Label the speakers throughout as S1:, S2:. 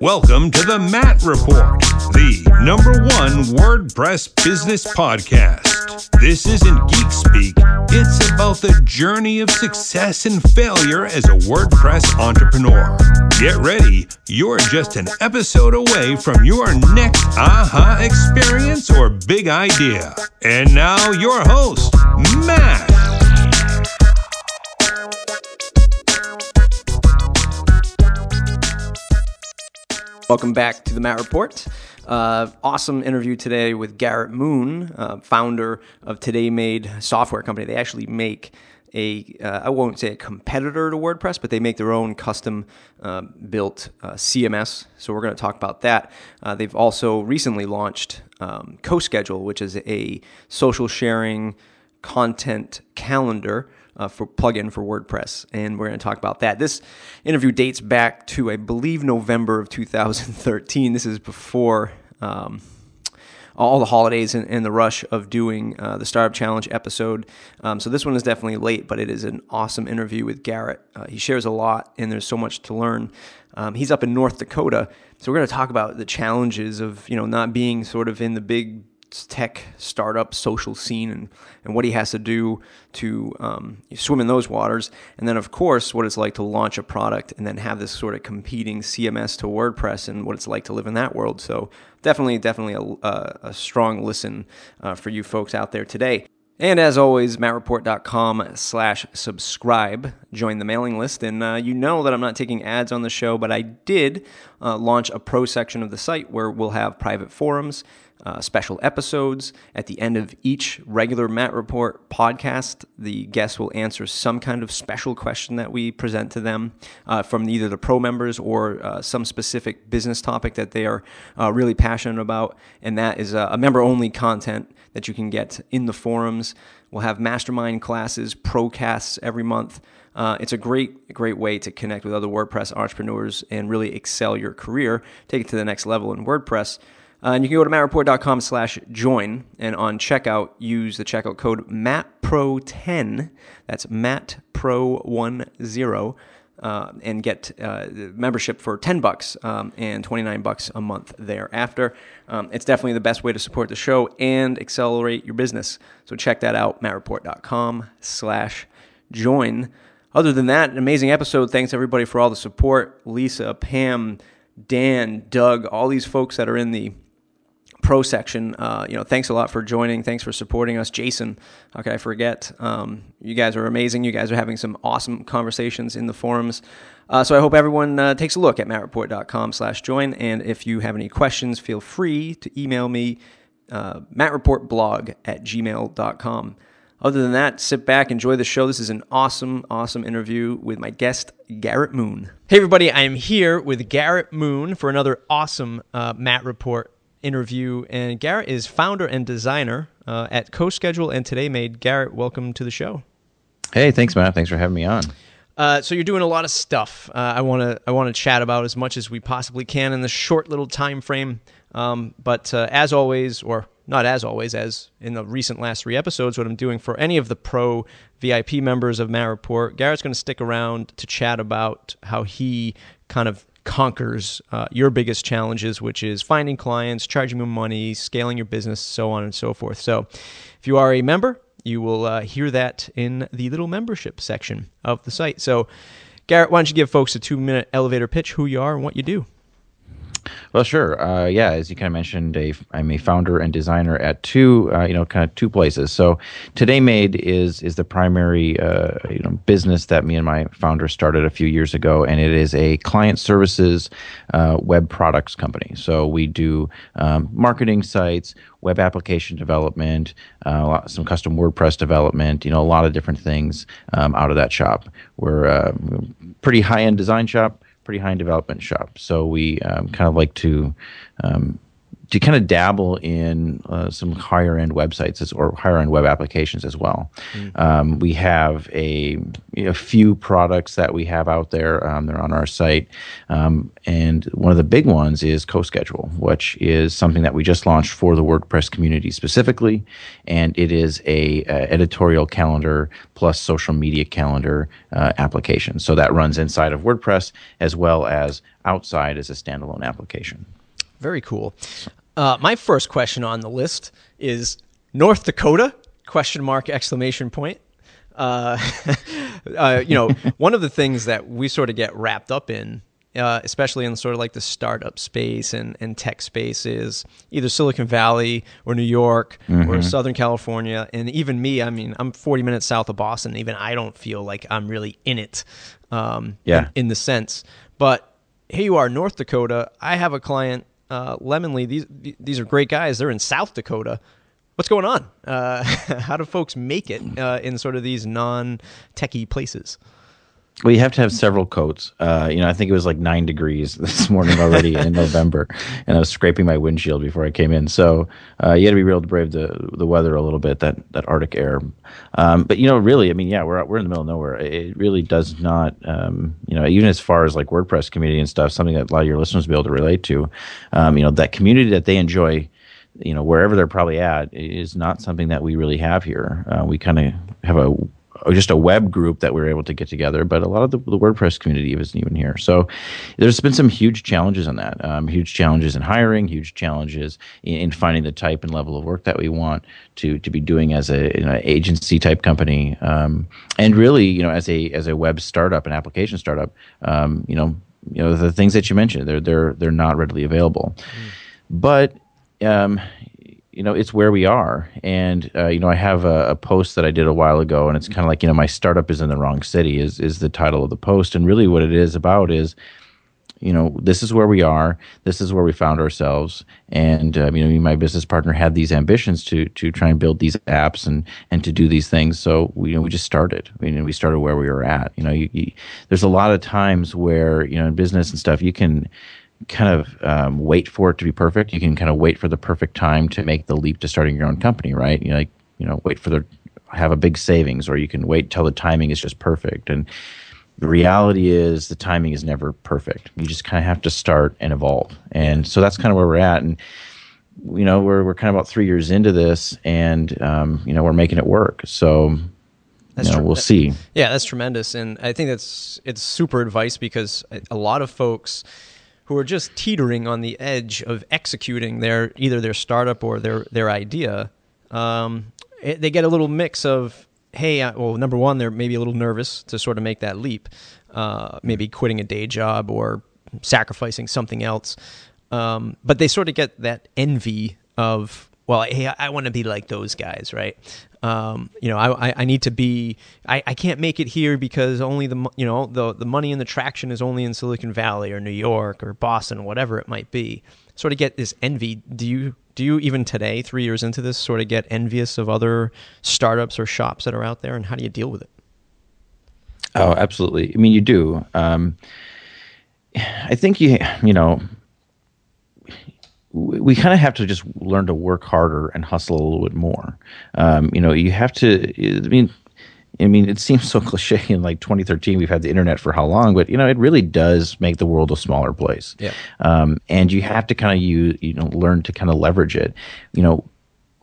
S1: Welcome to the Matt Report, the number one WordPress business podcast. This isn't geek speak, it's about the journey of success and failure as a WordPress entrepreneur. Get ready, you're just an episode away from your next aha experience or big idea. And now, your host, Matt.
S2: Welcome back to the Matt Report. Uh, awesome interview today with Garrett Moon, uh, founder of Today Made software company. They actually make a uh, I won't say a competitor to WordPress, but they make their own custom uh, built uh, CMS. So we're going to talk about that. Uh, they've also recently launched um, CoSchedule, which is a social sharing content calendar uh, for plugin for WordPress, and we're going to talk about that. This interview dates back to, I believe, November of 2013. This is before. Um, all the holidays and, and, the rush of doing uh, the Startup Challenge episode. Um, so this one is definitely late, but it is an awesome interview with Garrett. Uh, he shares a lot, and there's so much to learn. Um, he's up in North Dakota, so we're going to talk about the challenges of you know not being sort of in the big tech startup social scene and, and what he has to do to um, swim in those waters. And then, of course, what it's like to launch a product and then have this sort of competing CMS to WordPress and what it's like to live in that world. So, definitely, definitely a, a, a strong listen uh, for you folks out there today. And as always, mattreport.com slash subscribe. Join the mailing list. And uh, you know that I'm not taking ads on the show, but I did uh, launch a pro section of the site where we'll have private forums uh, special episodes. At the end of each regular Matt Report podcast, the guests will answer some kind of special question that we present to them uh, from either the pro members or uh, some specific business topic that they are uh, really passionate about. And that is a member only content that you can get in the forums. We'll have mastermind classes, procasts every month. Uh, it's a great, great way to connect with other WordPress entrepreneurs and really excel your career, take it to the next level in WordPress. Uh, and you can go to mattreport.com slash join. And on checkout, use the checkout code MATTPRO10. That's MATTPRO10. Uh, and get uh, membership for 10 bucks um, and 29 bucks a month thereafter. Um, it's definitely the best way to support the show and accelerate your business. So check that out, mattreport.com slash join. Other than that, an amazing episode. Thanks everybody for all the support. Lisa, Pam, Dan, Doug, all these folks that are in the pro section. Uh, you know, thanks a lot for joining. Thanks for supporting us, Jason. Could I forget? Um, you guys are amazing. You guys are having some awesome conversations in the forums. Uh, so I hope everyone uh, takes a look at mattreport.com/join. And if you have any questions, feel free to email me uh, mattreportblog at gmail.com. Other than that, sit back, enjoy the show. This is an awesome, awesome interview with my guest, Garrett Moon. Hey, everybody, I am here with Garrett Moon for another awesome uh, Matt Report interview. And Garrett is founder and designer uh, at CoSchedule and Today Made. Garrett, welcome to the show.
S3: Hey, thanks, Matt. Thanks for having me on.
S2: Uh, so you're doing a lot of stuff. Uh, I want to I want to chat about as much as we possibly can in this short little time frame. Um, but uh, as always, or not as always, as in the recent last three episodes, what I'm doing for any of the pro VIP members of Matt Report, Garrett's going to stick around to chat about how he kind of conquers uh, your biggest challenges, which is finding clients, charging them money, scaling your business, so on and so forth. So, if you are a member, you will uh, hear that in the little membership section of the site. So, Garrett, why don't you give folks a two minute elevator pitch who you are and what you do?
S3: Well, sure. Uh, yeah, as you kind of mentioned, I'm a founder and designer at two, uh, you know, kind of two places. So, Today Made is is the primary, uh, you know, business that me and my founder started a few years ago, and it is a client services uh, web products company. So we do um, marketing sites, web application development, uh, some custom WordPress development, you know, a lot of different things um, out of that shop. We're a uh, pretty high end design shop pretty high in development shop. So we um, kind of like to um, to kind of dabble in uh, some higher end websites as, or higher end web applications as well. Mm. Um, we have a, a, few products that we have out there. Um, they're on our site. Um, and one of the big ones is CoSchedule, which is something that we just launched for the WordPress community specifically. And it is a, a editorial calendar plus social media calendar uh, application. So that runs inside of WordPress as well as outside as a standalone application.
S2: Very cool. Uh, my first question on the list is North Dakota? Question mark! Exclamation point. Uh, uh, you know, one of the things that we sort of get wrapped up in, uh, especially in sort of like the startup space and, and tech space, is either Silicon Valley or New York mm-hmm. or Southern California. And even me, I mean, I'm 40 minutes south of Boston. Even I don't feel like I'm really in it um, yeah. in, in the sense. But here you are, North Dakota. I have a client uh, Lemonly, these these are great guys. They're in South Dakota. What's going on? Uh, how do folks make it uh, in sort of these non-techie places?
S3: Well, you have to have several coats. Uh, you know, I think it was like nine degrees this morning already in November, and I was scraping my windshield before I came in. So uh, you had to be real to brave the the weather a little bit, that that Arctic air. Um, but you know, really, I mean, yeah, we're we're in the middle of nowhere. It really does not, um, you know, even as far as like WordPress community and stuff, something that a lot of your listeners will be able to relate to. Um, you know, that community that they enjoy you know wherever they're probably at is not something that we really have here. Uh, we kind of have a just a web group that we were able to get together, but a lot of the, the WordPress community isn't even here. So there's been some huge challenges in that, um, huge challenges in hiring, huge challenges in, in, finding the type and level of work that we want to to be doing as a an agency type company, um, and really, you know, as a as a web startup, an application startup, um, you know, you know the things that you mentioned, they're they're they're not readily available, mm. but um, you know it's where we are. And uh, you know i have a, a, post that i did a while ago and it's kind of like you know my startup is in the wrong city is is the title of the post. And really what it is about is you know this is where we are this is where we found ourselves. And uh, you know my business partner had these ambitions to to try and build these apps and and to do these things. So we you know we just started. I mean, we started where we were at. You know you, you, there's a lot of times where you know in business and stuff you can kind of um, wait for it to be perfect. You can kind of wait for the perfect time to make the leap to starting your own company, right? You know, like you know, wait for the have a big savings, or you can wait till the timing is just perfect. And the reality is, the timing is never perfect. You just kind of have to start and evolve. And so that's kind of where we're at. And you know, we're we're kind of about three years into this, and um, you know, we're making it work. So that's you know, we'll see.
S2: Yeah, that's tremendous, and I think that's it's super advice because a lot of folks who are just teetering on the edge of executing their either their startup or their their idea. Um, it, they get a little mix of hey, uh, well, number one, they're maybe a little nervous to sort of make that leap, uh, maybe quitting a day job or sacrificing something else. Um, but they sort of get that envy of well, hey, I, want to be like those guys, right? Um, you know, I, I need to be. I, I can't make it here because only the you know the the money and the traction is only in Silicon Valley or New York or Boston, whatever it might be. Sort of get this envy. Do you do you even today, three years into this, sort of get envious of other startups or shops that are out there, and how do you deal with it?
S3: Oh, absolutely. I mean, you do. Um, I think you you know we kind of have to just learn to work harder and hustle a little bit more. Um, you know, you have to. I mean, I mean, it seems so cliche in like 2013. We've had the internet for how long, but you know, it really does make the world a smaller place.
S2: Yeah.
S3: Um, and you have to kind of use, you know, learn to kind of leverage it. You know,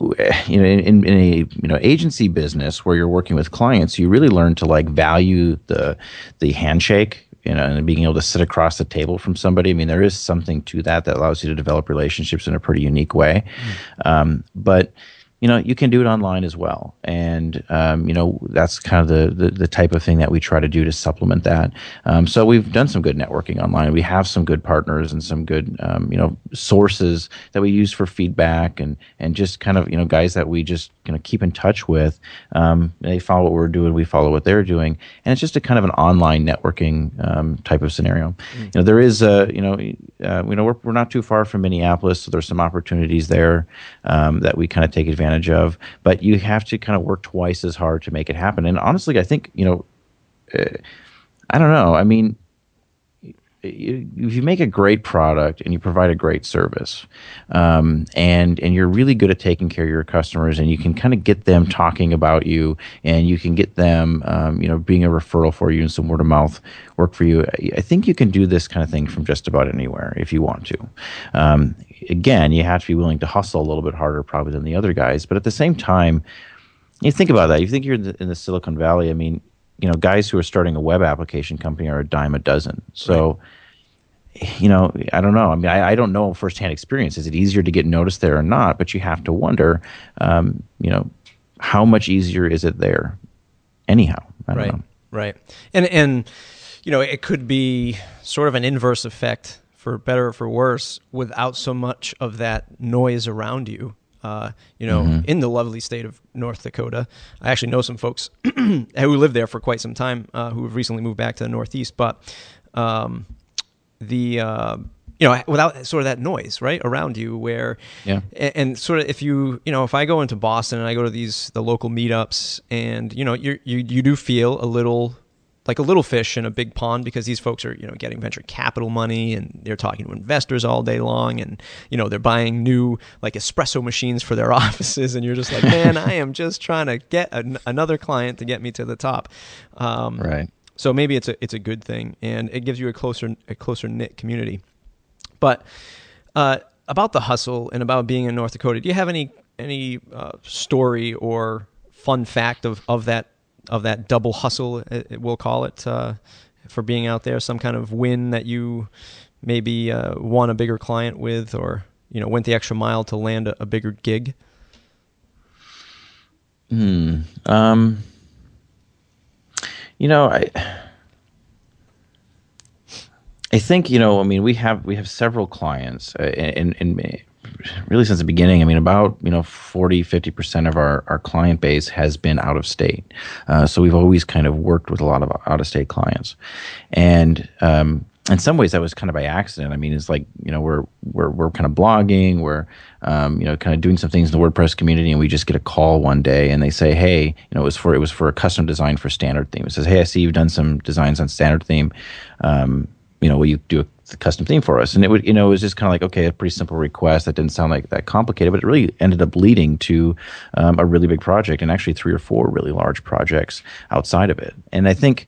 S3: you know, in, in, a you know agency business where you're working with clients, you really learn to like value the the handshake you know, and being able to sit across the table from somebody. I mean, there is something to that that allows you to develop relationships in a pretty unique way. Mm. Um, but you know you can do it online as well. And um, you know that's kind of the, the, the type of thing that we try to do to supplement that. Um, so we've done some good networking online. We have some good partners and some good um, you know sources that we use for feedback and and just kind of you know guys that we just you know keep in touch with. Um, they follow what we're doing. We follow what they're doing. And it's just a kind of an online networking um, type of scenario. Mm-hmm. you know there is a you know uh, you know we're, we're not too far from minneapolis so there's some opportunities there um, that we kind of take advantage advantage of, but you have to kind of work twice as hard to make it happen. And honestly, I think, you know, uh, I don't know. I mean, if you make a great product and you provide a great service, um, and and you're really good at taking care of your customers, and you can kind of get them talking about you, and you can get them, um, you know, being a referral for you and some word of mouth work for you. I think you can do this kind of thing from just about anywhere if you want to. Um, again, you have to be willing to hustle a little bit harder probably than the other guys, but at the same time, you think about that. You think you're in the, in the Silicon Valley. I mean you know, guys who are starting a web application company are a dime a dozen. So, right. you know, I don't know. I mean, I, I, don't know firsthand experience. Is it easier to get noticed there or not? But you have to wonder, um, you know, how much easier is it there? Anyhow,
S2: right,
S3: know.
S2: right, and and you know, it could be sort of an inverse effect for better or for worse without so much of that noise around you uh, you know, mm-hmm. in the lovely state of North Dakota. I actually know some folks who lived there for quite some time uh, who have recently moved back to the Northeast. But um, the uh, you know, without sort of that noise right around you, where
S3: yeah,
S2: and, and, sort of if you you know if I go into Boston and I go to these the local meetups and you know you you you do feel a little like a little fish in a big pond because these folks are you know getting venture capital money and they're talking to investors all day long and you know they're buying new like espresso machines for their offices and you're just like man I am just trying to get an, another client to get me to the top.
S3: Um, right.
S2: so maybe it's a it's a good thing and it gives you a closer a closer knit community. But uh, about the hustle and about being in North Dakota do you have any any uh, story or fun fact of, of that of that double hustle, we'll call it, uh, for being out there? Some kind of win that you maybe uh, won a bigger client with, or you know went the extra mile to land a, a bigger gig?
S3: Hmm. Um. You know, I. I think you know. I mean, we have we have several clients, uh, and, and really since the beginning. I mean, about you know 40, 50 percent of our, our client base has been out of state. Uh, so we've always kind of worked with a lot of out of state clients, and um, in some ways that was kind of by accident. I mean, it's like you know we're we're we're kind of blogging, we're um, you know kind of doing some things in the WordPress community, and we just get a call one day, and they say, hey, you know, it was for it was for a custom design for standard theme. It says, hey, I see you've done some designs on standard theme. Um, you know, will you do a the custom theme for us. And it would, you know, it was just kind of like, okay, a pretty simple request that didn't sound like that complicated, but it really ended up leading to um, a really big project and actually three or four really large projects outside of it. And I think,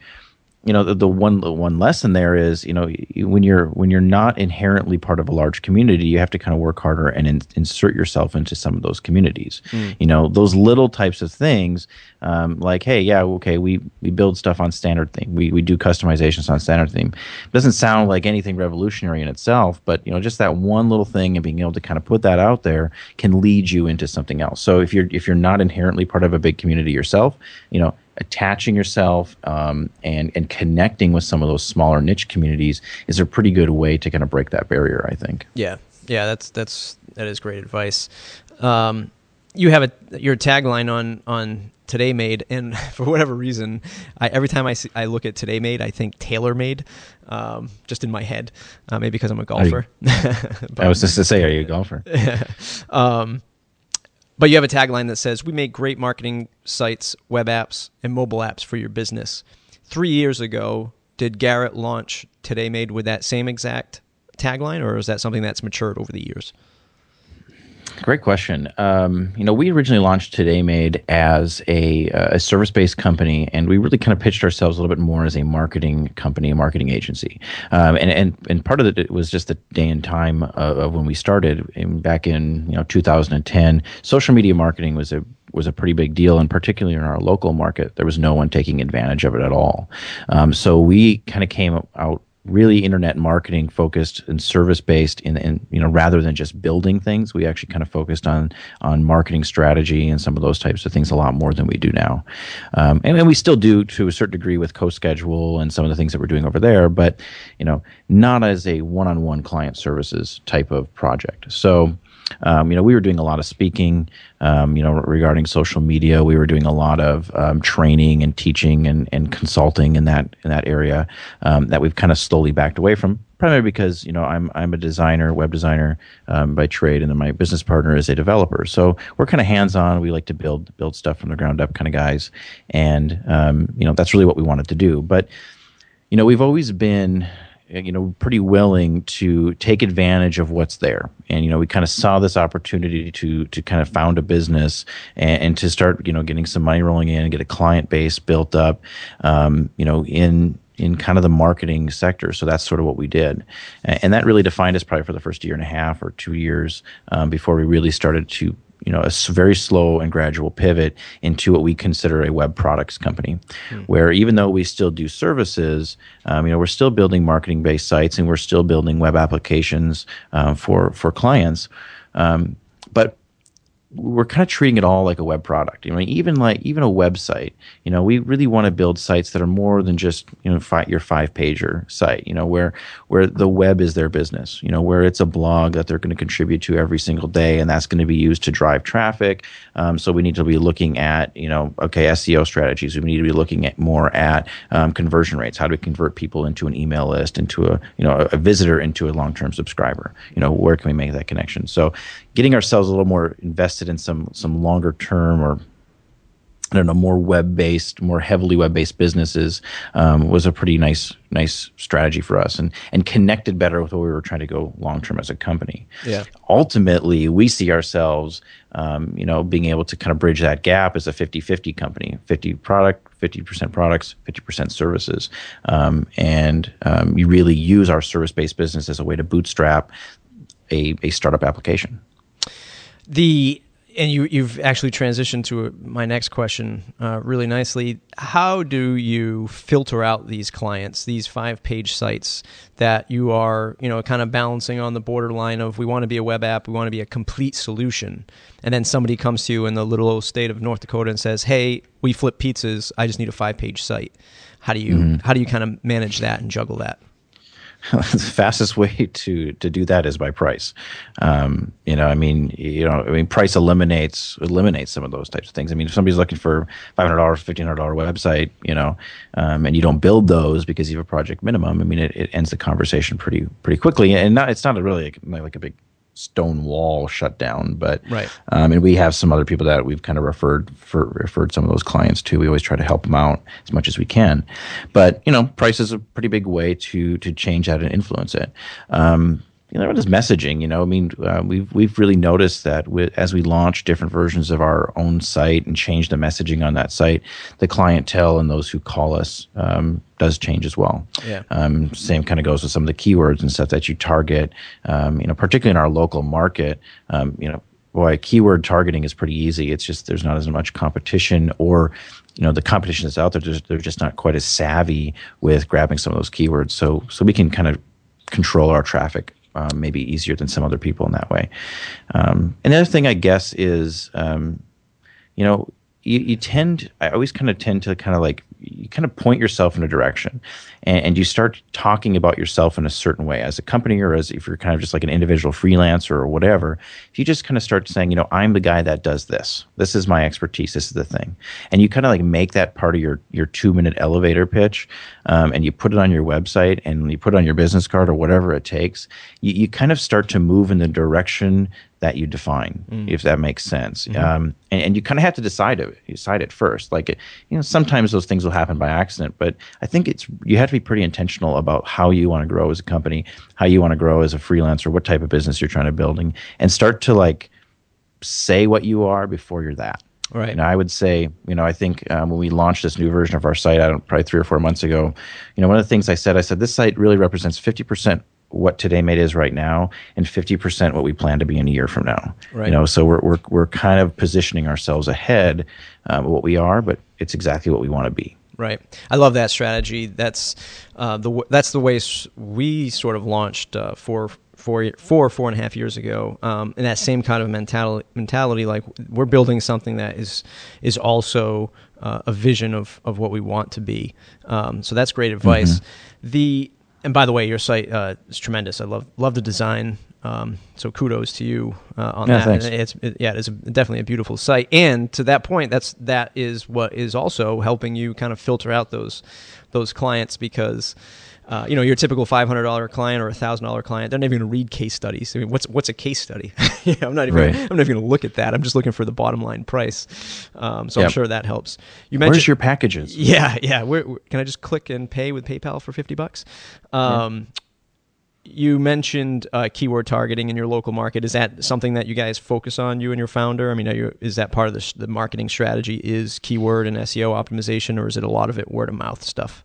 S3: you know the, the one the one lesson there is you know when you're when you're not inherently part of a large community you have to kind of work harder and in, insert yourself into some of those communities. Mm. you know those little types of things um, like hey yeah okay we we build stuff on standard theme. We, we do customizations on standard theme. It doesn't sound like anything revolutionary in itself but you know just that one little thing and being able to kind of put that out there can lead you into something else. So if you're if you're not inherently part of a big community yourself you know attaching yourself um, and and connecting with some of those smaller niche communities is a pretty good way to kind of break that barrier. I think.
S2: Yeah, yeah, that's that's that is great advice. Um, you have a your tagline on on Today Made, and for whatever reason, I, every time I see, I look at Today Made, I think TaylorMade, um, just in my head. Uh, maybe because I'm a golfer.
S3: You, but, I was just to say, are you a golfer?
S2: um, but you have a tagline that says, We make great marketing sites, web apps, and mobile apps for your business. Three years ago, did Garrett launch Today Made with that same exact tagline, or is that something that's matured over the years?
S3: Great question. Um, you know, we originally launched Today Made as a, uh, a service based company, and we really kind of pitched ourselves a little bit more as a marketing company, a marketing agency. Um, and, and, and part of it was just the day and time of, of when we started back in you know 2010. Social media marketing was a was a pretty big deal, and particularly in our local market, there was no one taking advantage of it at all. Um, so we kind of came out really internet marketing focused and service based in, in you know rather than just building things we actually kind of focused on on marketing strategy and some of those types of things a lot more than we do now. Um, and, and we still do to a certain degree with CoSchedule and some of the things that we're doing over there but you know not as a one-on-one client services type of project. So um, you know, we were doing a lot of speaking, um, you know, regarding social media. We were doing a lot of um, training and teaching and, and consulting in that in that area um, that we've kind of slowly backed away from. Primarily because you know I'm I'm a designer, web designer um, by trade, and then my business partner is a developer. So we're kind of hands on. We like to build build stuff from the ground up, kind of guys, and um, you know that's really what we wanted to do. But you know, we've always been you know pretty willing to take advantage of what's there and you know we kind of saw this opportunity to to kind of found a business and, and to start you know getting some money rolling in and get a client base built up um, you know in in kind of the marketing sector. So that's sort of what we did. And that really defined us probably for the first year and a half or two years um, before we really started to you know a very slow and gradual pivot into what we consider a web products company mm. where even though we still do services um, you know we're still building marketing based sites and we're still building web applications uh, for for clients um, but we're kind of treating it all like a web product. You know, even like even a website. You know, we really want to build sites that are more than just you know your five pager site. You know, where where the web is their business. You know, where it's a blog that they're going to contribute to every single day, and that's going to be used to drive traffic. Um, so we need to be looking at you know okay SEO strategies. We need to be looking at more at um, conversion rates. How do we convert people into an email list, into a you know a, a visitor, into a long term subscriber? You know, where can we make that connection? So getting ourselves a little more invested in some some longer term or I don't know, more web-based, more heavily web-based businesses um, was a pretty nice, nice strategy for us, and and connected better with what we were trying to go long term as a company.
S2: Yeah.
S3: Ultimately, we see ourselves, um, you know, being able to kind of bridge that gap as a 50-50 company, 50 product, 50% products, 50% services, um, and um, you really use our service-based business as a way to bootstrap a, a startup application.
S2: The and you you've actually transitioned to my next question uh, really nicely. How do you filter out these clients, these five page sites that you are you know kind of balancing on the borderline of we want to be a web app, we want to be a complete solution, and then somebody comes to you in the little old state of North Dakota and says, "Hey, we flip pizzas. I just need a five page site." How do you mm-hmm. how do you kind of manage that and juggle that?
S3: the fastest way to to do that is by price. Um, you know, I mean, you know, I mean, price eliminates eliminates some of those types of things. I mean, if somebody's looking for five hundred dollars, fifteen hundred dollar website, you know, um, and you don't build those because you have a project minimum, I mean, it, it ends the conversation pretty pretty quickly. And not, it's not a really like, like a big stone wall shut down. But
S2: right,
S3: um, and we have some other people that we've kind of referred for, referred some of those clients to. We always try to help them out as much as we can. But you know, price is a pretty big way to to change that and influence it. Um, you know, what is messaging? You know, I mean, uh, we've we've really noticed that with, as we launch different versions of our own site and change the messaging on that site, the clientele and those who call us um, does change as well.
S2: Yeah.
S3: Um, same kind of goes with some of the keywords and stuff that you target. Um, you know, particularly in our local market. Um, you know, boy, keyword targeting is pretty easy. It's just there's not as much competition or you know the competition that's out there they're just not quite as savvy with grabbing some of those keywords so so we can kind of control our traffic um, maybe easier than some other people in that way. Um, and the other thing, I guess, is um, you know you, you tend I always kind of tend to kind of like you kind of point yourself in a direction and, and, you start talking about yourself in a certain way as a company or as if you're kind of just like an individual freelancer or whatever if you just kind of start saying you know i'm the guy that does this. This is my expertise. This is the thing. And you kind of like make that part of your your two minute elevator pitch um, and you put it on your website and you put it on your business card or whatever it takes. You, you kind of start to move in the direction that you define, mm. if that makes sense. Mm-hmm. Um, and, and, you kind of have to decide it, decide it first. Like, you know, sometimes those things will happen by accident, but I think it's you have to be pretty intentional about how you want to grow as a company, how you want to grow as a freelancer, what type of business you're trying to building, and start to like say what you are before you're that.
S2: Right.
S3: And I would say, you know, I think um, when we launched this new version of our site, I don't probably three or four months ago, you know, one of the things I said, I said this site really represents fifty percent what today made is right now and 50% what we plan to be in a year from now.
S2: Right.
S3: you know so we're, we're, we're kind of positioning ourselves ahead um, of what we are but it's exactly what we want to be.
S2: Right. I love that strategy. That's uh, the that's the way we sort of launched uh, four four four four and a half years ago um, and that same kind of mentality mentality like we're building something that is is also uh, a vision of of what we want to be. Um, so that's great advice. Mm-hmm. the and by the way, your site uh, is tremendous. I love love the design. Um, so kudos to you uh, on
S3: yeah,
S2: that.
S3: Thanks.
S2: It's it, yeah, it's definitely a beautiful site. And to that point, that's that is what is also helping you kind of filter out those those clients because uh, you know, your typical five hundred dollar client or a thousand dollar client, they're not even going to read case studies. I mean, what's what's a case study? yeah, I'm not even
S3: Right.
S2: I'm not even going to look at that. I'm just looking for the bottom line price. Um, so I'm sure that helps. You
S3: Where's
S2: mentioned
S3: your packages?
S2: yeah, yeah. Where, where- can I just click and pay with PayPal for fifty bucks? Um, You mentioned uh, keyword targeting in your local market. Is that something that you guys focus on, you and your founder? I mean, are you, is that part of the, the marketing strategy? Is keyword and SEO optimization, or is it a lot of it word of mouth stuff?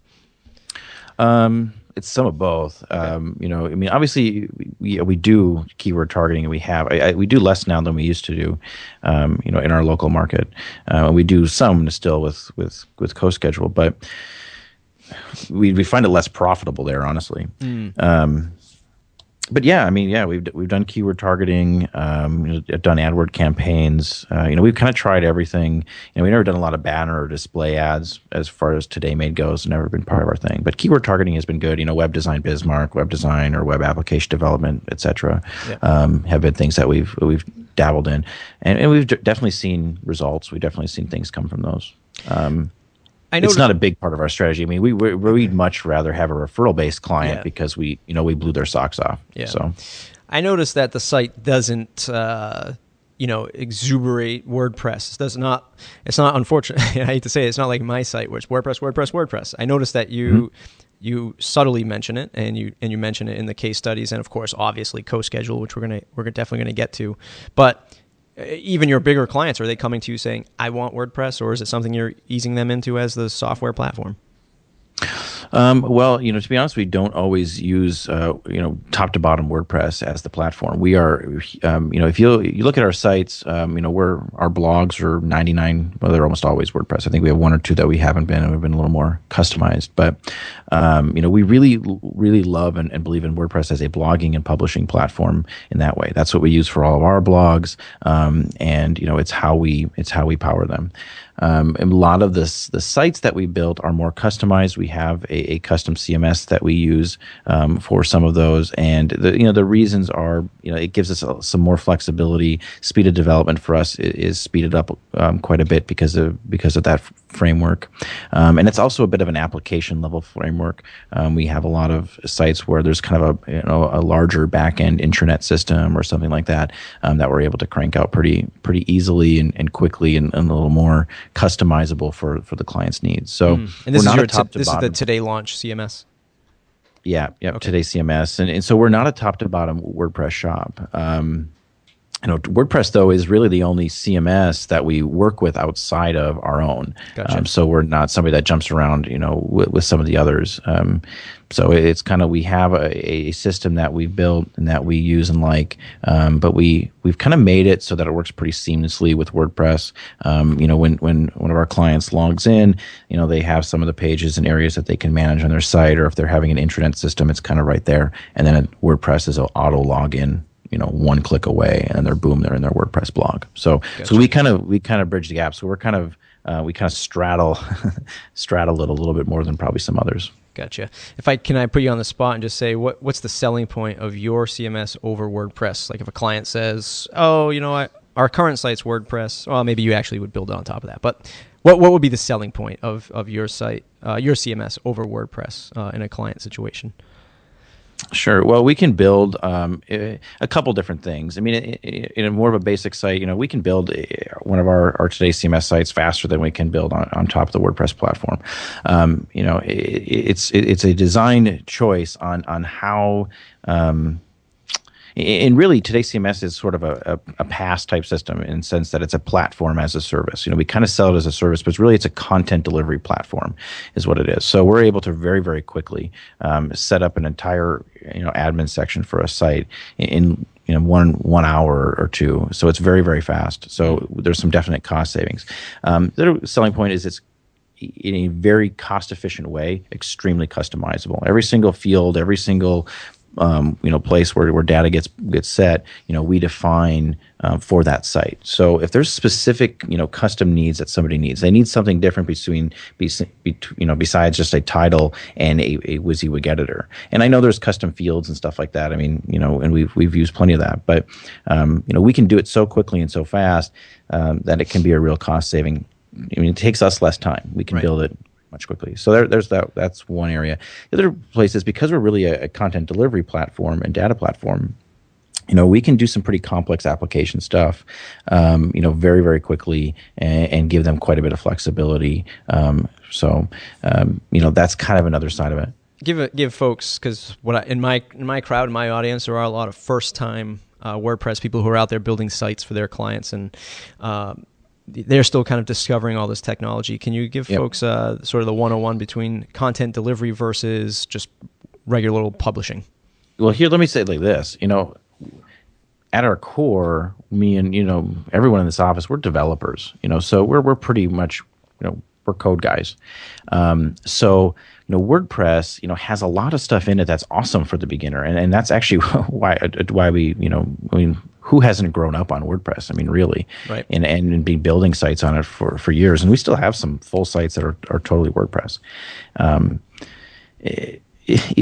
S3: Um, it's some of both. Um, you know, I mean, obviously we we do keyword targeting, and we have I, I, we do less now than we used to do. Um, you know, in our local market, uh, we do some still with with with CoSchedule, but we we find it less profitable there, honestly. Um, but yeah, I mean, yeah, we've we've done keyword targeting, um, done AdWord campaigns. Uh, you know, we've kind of tried everything. You know, we've never done a lot of banner or display ads as far as Today Made goes. Never been part of our thing. But keyword targeting has been good. You know, web design, Bismarck, web design, or web application development, etc.
S2: Yeah.
S3: Um, have been things that we've we've dabbled in, and, and we've d- definitely seen results. We've definitely seen things come from those. Um,
S2: I know
S3: it's not a big part of our strategy. I mean, we we we'd much rather have a referral based client
S2: Yeah.
S3: because we you know we blew their socks off.
S2: Yeah.
S3: So.
S2: I noticed that the site doesn't, uh, you know, exuberate WordPress. It does not. It's not unfortunate. I hate to say it, it's not like my site where it's WordPress, WordPress, WordPress. I noticed that you you subtly mention it, and you and you mention it in the case studies, and of course, obviously, CoSchedule, which we're gonna we're definitely gonna get to. But even your bigger clients, are they coming to you saying, "I want WordPress," or is it something you're easing them into as the software platform?
S3: Um, well, you know, to be honest, we don't always use, uh, you know, top to bottom WordPress as the platform. We are, um, you know, if you you look at our sites, um, you know, we're our blogs are 99, well, they're almost always WordPress. I think we have one or two that we haven't been, and we've been a little more customized. But, um, you know, we really, really love and, and believe in WordPress as a blogging and publishing platform in that way. That's what we use for all of our blogs, um, and you know, it's how we it's how we power them. Um, a lot of this, the sites that we built are more customized. We have a, a custom CMS that we use um, for some of those, and the you know the reasons are you know it gives us a, some more flexibility. Speed of development for us is, is speeded up um, quite a bit because of because of that framework, um, and it's also a bit of an application level framework. Um, we have a lot of sites where there's kind of a you know a larger back end intranet system or something like that um, that we're able to crank out pretty pretty easily and, and quickly and, and a little more customizable for for the client's needs. So
S2: And this
S3: we're
S2: is
S3: not
S2: your
S3: a top to
S2: this is the today launch CMS.
S3: Yeah, yeah. Today CMS, and, and so we're not a top to bottom WordPress shop. Um, you know, WordPress though is really the only CMS that we work with outside of our own.
S2: Gotcha.
S3: Um, so we're not somebody that jumps around, you know, with, with some of the others. Um, so it's kind of we have a, a system that we've built and that we use and like, um, but we we've kind of made it so that it works pretty seamlessly with WordPress. Um, you know, when when one of our clients logs in, you know, they have some of the pages and areas that they can manage on their site, or if they're having an intranet system, it's kind of right there. And then WordPress is an auto login you know one click away and they're boom they're in their wordpress blog so so we kind of we kind of bridge the gap so we're kind of uh, we kind of straddle straddle it a little bit more than probably some others
S2: Gotcha. If I can, I put you on the spot and just say what what's the selling point of your CMS over WordPress? Like if a client says, "Oh, you know, I, our current site's WordPress," well, maybe you actually would build it on top of that. But what what would be the selling point of of your site, uh, your CMS over WordPress uh, in a client situation?
S3: Sure. Well, we can build um, a couple different things. I mean, in more of a basic site, you know, we can build one of our, our today CMS sites faster than we can build on, on top of the WordPress platform. Um, you know, i i- it's it, it's a design choice on on how. Um, and really today cms is sort of a, a, a PaaS type system in the sense that it's a platform as a service. You know we kind of sell it as a service but really it's a content delivery platform is what it is. So we're able to very very quickly um, set up an entire you know admin section for a site in, you know one one hour or two. So it's very very fast. So there's some definite cost savings. Um, the other selling point is it's in a very cost efficient way, extremely customizable. Every single field, every single um, you know place where, where data gets gets set, you know, we define um, for that site. So if there's specific you know custom needs that somebody needs, they need something different between, be, be, you know besides just a title and a, a WYSIWYG editor. And I know there's custom fields and stuff like that. I mean, you know, and we've we've used plenty of that, but um, you know, we can do it so quickly and so fast um, that it can be a real cost saving. I mean, it takes us less time. We can
S2: Right.
S3: build it much quickly. So there, there's that. That's one area. The other place is because we're really a, a content delivery platform and data platform you know, we can do some pretty complex application stuff, um, you know, very, very quickly and, and, give them quite a bit of flexibility. Um, so, um, you know, that's kind of another side of it.
S2: Give it, give folks because what I, in my in my crowd, in my audience, there are a lot of first time uh, WordPress people who are out there building sites for their clients and. Uh, they're still kind of discovering all this technology. Can you give yep. folks uh, sort of the 101 between content delivery versus just regular publishing?
S3: Well, here, let me say it like this. You know, at our core, me and you know everyone in this office, we're developers. You know, so we're we're pretty much you know we're code guys. Um, so you know WordPress you know has a lot of stuff in it that's awesome for the beginner, and and that's actually why why we you know I mean who hasn't grown up on WordPress? I mean, really,
S2: right?
S3: And and been building sites on it for for years, and we still have some full sites that are are totally WordPress. Um, it,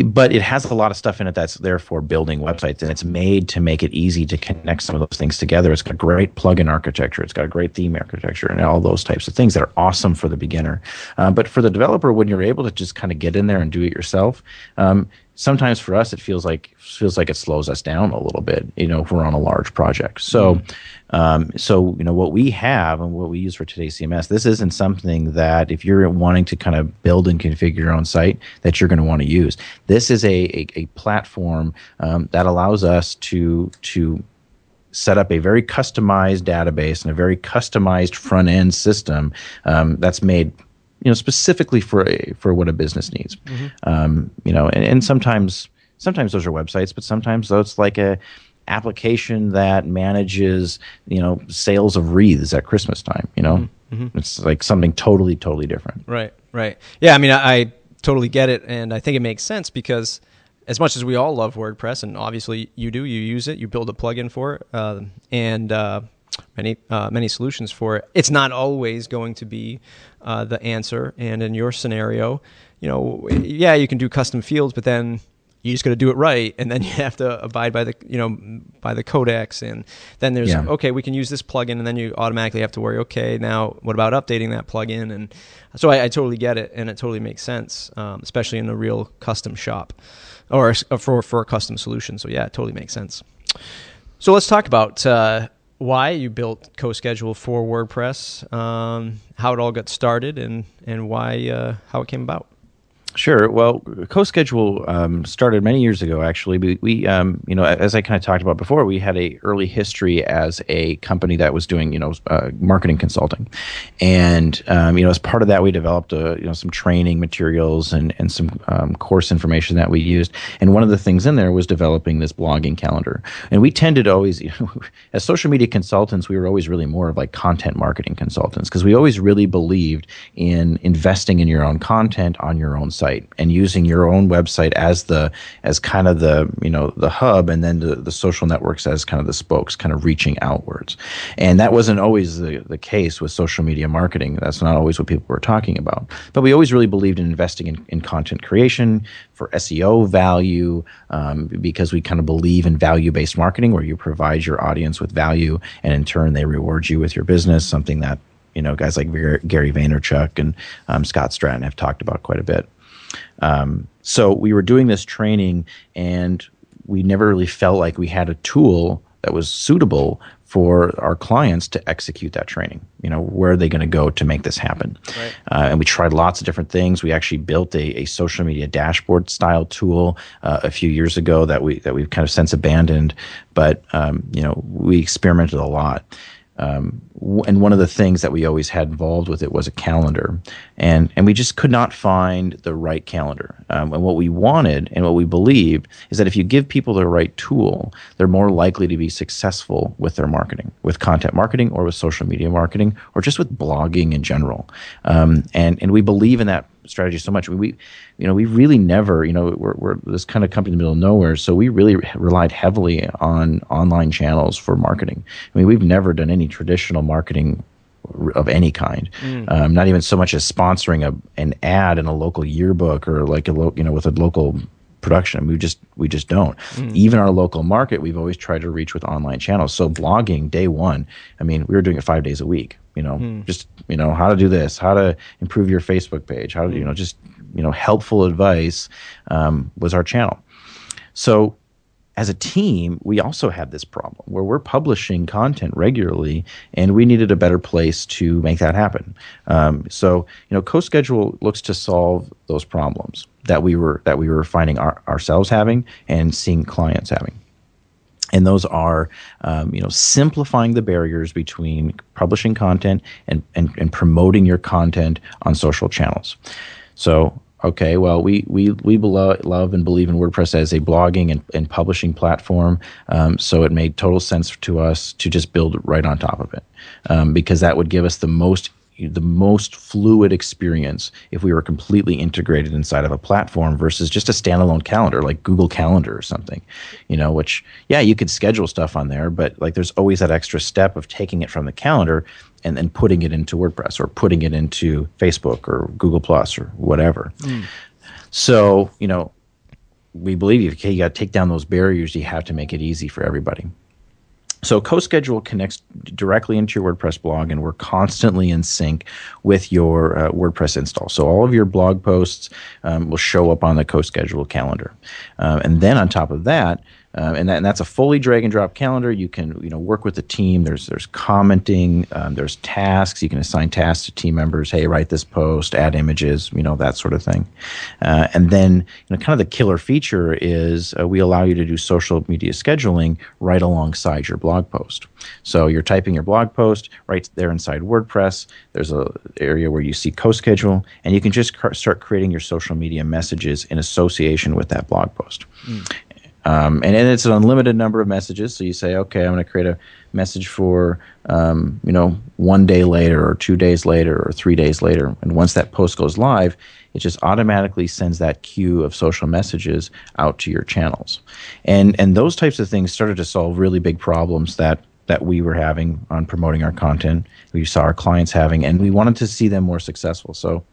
S3: but it has a lot of stuff in it that's there for building websites and it's made to make it easy to connect some of those things together it's got a great plugin architecture it's got a great theme architecture and all those types of things that are awesome for the beginner uh, but for the developer when you're able to just kind of get in there and do it yourself um, sometimes for us it feels like feels like it slows us down a little bit you know if we're on a large project. So mm um, so you know what we have and what we use for today's cms this isn't something that if you're wanting to kind of build and configure your own site that you're going to want to use. This is a, a, a platform um, that allows us to to set up a very customized database and a very customized front end system um, that's made you know specifically for a, for what a business needs. Mm-hmm. Um, you know, and, and sometimes sometimes those are websites, but sometimes though it's like a application that manages you know sales of wreaths at Christmas time. You know, mm-hmm. mm-hmm. it's like something totally totally different.
S2: Right, right. Yeah, I mean, I, I totally get it, and I think it makes sense because as much as we all love WordPress, and obviously you do, you use it, you build a plugin for it, uh, and uh, many uh, many solutions for it. It's not always going to be uh, the answer. And in your scenario, you know, yeah, you can do custom fields, but then you just got to do it right, and then you have to abide by the you know by the codex, and then there's yeah. okay, we can use this plugin, and then you automatically have to worry, okay, now what about updating that plugin? And so I, I totally get it, and it totally makes sense, um, especially in a real custom shop or for for a custom solution. So yeah, it totally makes sense. So let's talk about uh, why you built CoSchedule for WordPress, um, how it all got started, and and why uh, how it came about.
S3: Sure. Well, CoSchedule um, started many years ago. Actually, we, we um, you know, as I kind of talked about before, we had a early history as a company that was doing, you know, uh, marketing consulting, and um, you know, as part of that, we developed, uh, you know, some training materials and and some um, course information that we used. And one of the things in there was developing this blogging calendar. And we tended to always, you know, as social media consultants, we were always really more of like content marketing consultants because we always really believed in investing in your own content on your own site and using your own website as the as kind of the you know the hub and then the, the social networks as kind of the spokes kind of reaching outwards. And that wasn't always the, the case with social media marketing. That's not always what people were talking about. But we always really believed in investing in, in content creation for seo value um, because we kind of believe in value based marketing where you provide your audience with value and in turn they reward you with your business something that you know guys like Gary Vaynerchuk and um, Scott Stratten have talked about quite a bit. Um, so we were doing this training, and we never really felt like we had a tool that was suitable for our clients to execute that training. You know, where are they going to go to make this happen? Right. Uh, and we tried lots of different things. We actually built a, a social media dashboard style tool uh, a few years ago that we that we've kind of since abandoned. But um, you know, we experimented a lot. Um, and one of the things that we always had involved with it was a calendar, and and we just could not find the right calendar. Um, and what we wanted and what we believed is that if you give people the right tool, they're more likely to be successful with their marketing, with content marketing, or with social media marketing, or just with blogging in general. Um, and and we believe in that strategy so much. We, you know, we really never, you know, we're, we're this kind of company in the middle of nowhere, so we really relied heavily on online channels for marketing. I mean, we've never done any traditional marketing of any kind. Mm. Um, not even so much as sponsoring a an ad in a local yearbook or like a lo- you know with a local production. We just we just don't. Mm. Even our local market, we've always tried to reach with online channels. So blogging day one, I mean, we were doing it five days a week. You know, mm. just you know how to do this, how to improve your Facebook page, how to you hmm. know just you know helpful advice um, was our channel. So as a team, we also had this problem where we're publishing content regularly, and we needed a better place to make that happen. Um, so, you know, CoSchedule looks to solve those problems that we were that we were finding our, ourselves having and seeing clients having. And those are, um, you know, simplifying the barriers between publishing content and, and, and promoting your content on social channels. So okay, well, we we we love love and believe in WordPress as a blogging and, and publishing platform. Um, so it made total sense to us to just build right on top of it um, because that would give us the most the most fluid experience if we were completely integrated inside of a platform versus just a standalone calendar like Google Calendar or something, you know, which, yeah, you could schedule stuff on there, but like there's always that extra step of taking it from the calendar and then putting it into WordPress or putting it into Facebook or Google Plus or whatever. Mm. So, you know, we believe you, okay, you got to take down those barriers. You have to make it easy for everybody. So CoSchedule connects directly into your WordPress blog, and we're constantly in sync with your uh, WordPress install. So all of your blog posts um, will show up on the CoSchedule calendar. Uh, and then on top of that, um, and, that, and, that's a fully drag and drop calendar. You can you know work with the team. There's there's commenting. Um, there's tasks. You can assign tasks to team members. Hey, write this post, add images, you know that sort of thing. Uh, and then you know kind of the killer feature is uh, we allow you to do social media scheduling right alongside your blog post. So you're typing your blog post right there inside WordPress. There's a area where you see CoSchedule, and you can just start creating your social media messages in association with that blog post. Mm. Um, and, and it's an unlimited number of messages. So you say, okay, I'm going to create a message for, um, you know, one day later or two days later or three days later. And once that post goes live, it just automatically sends that queue of social messages out to your channels. And, and those types of things started to solve really big problems that that we were having on promoting our content, we saw our clients having, and we wanted to see them more successful. So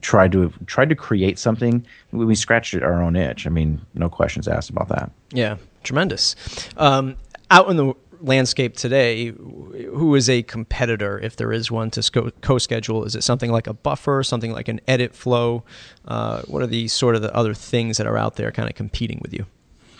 S3: tried to tried to create something. We scratched our own itch. I mean, no questions asked about that.
S2: Yeah, tremendous. Um, out in the landscape today, who is a competitor, if there is one, to CoSchedule? Is it something like a buffer, something like an Editflow? Uh, what are the sort of the other things that are out there kind of competing with you?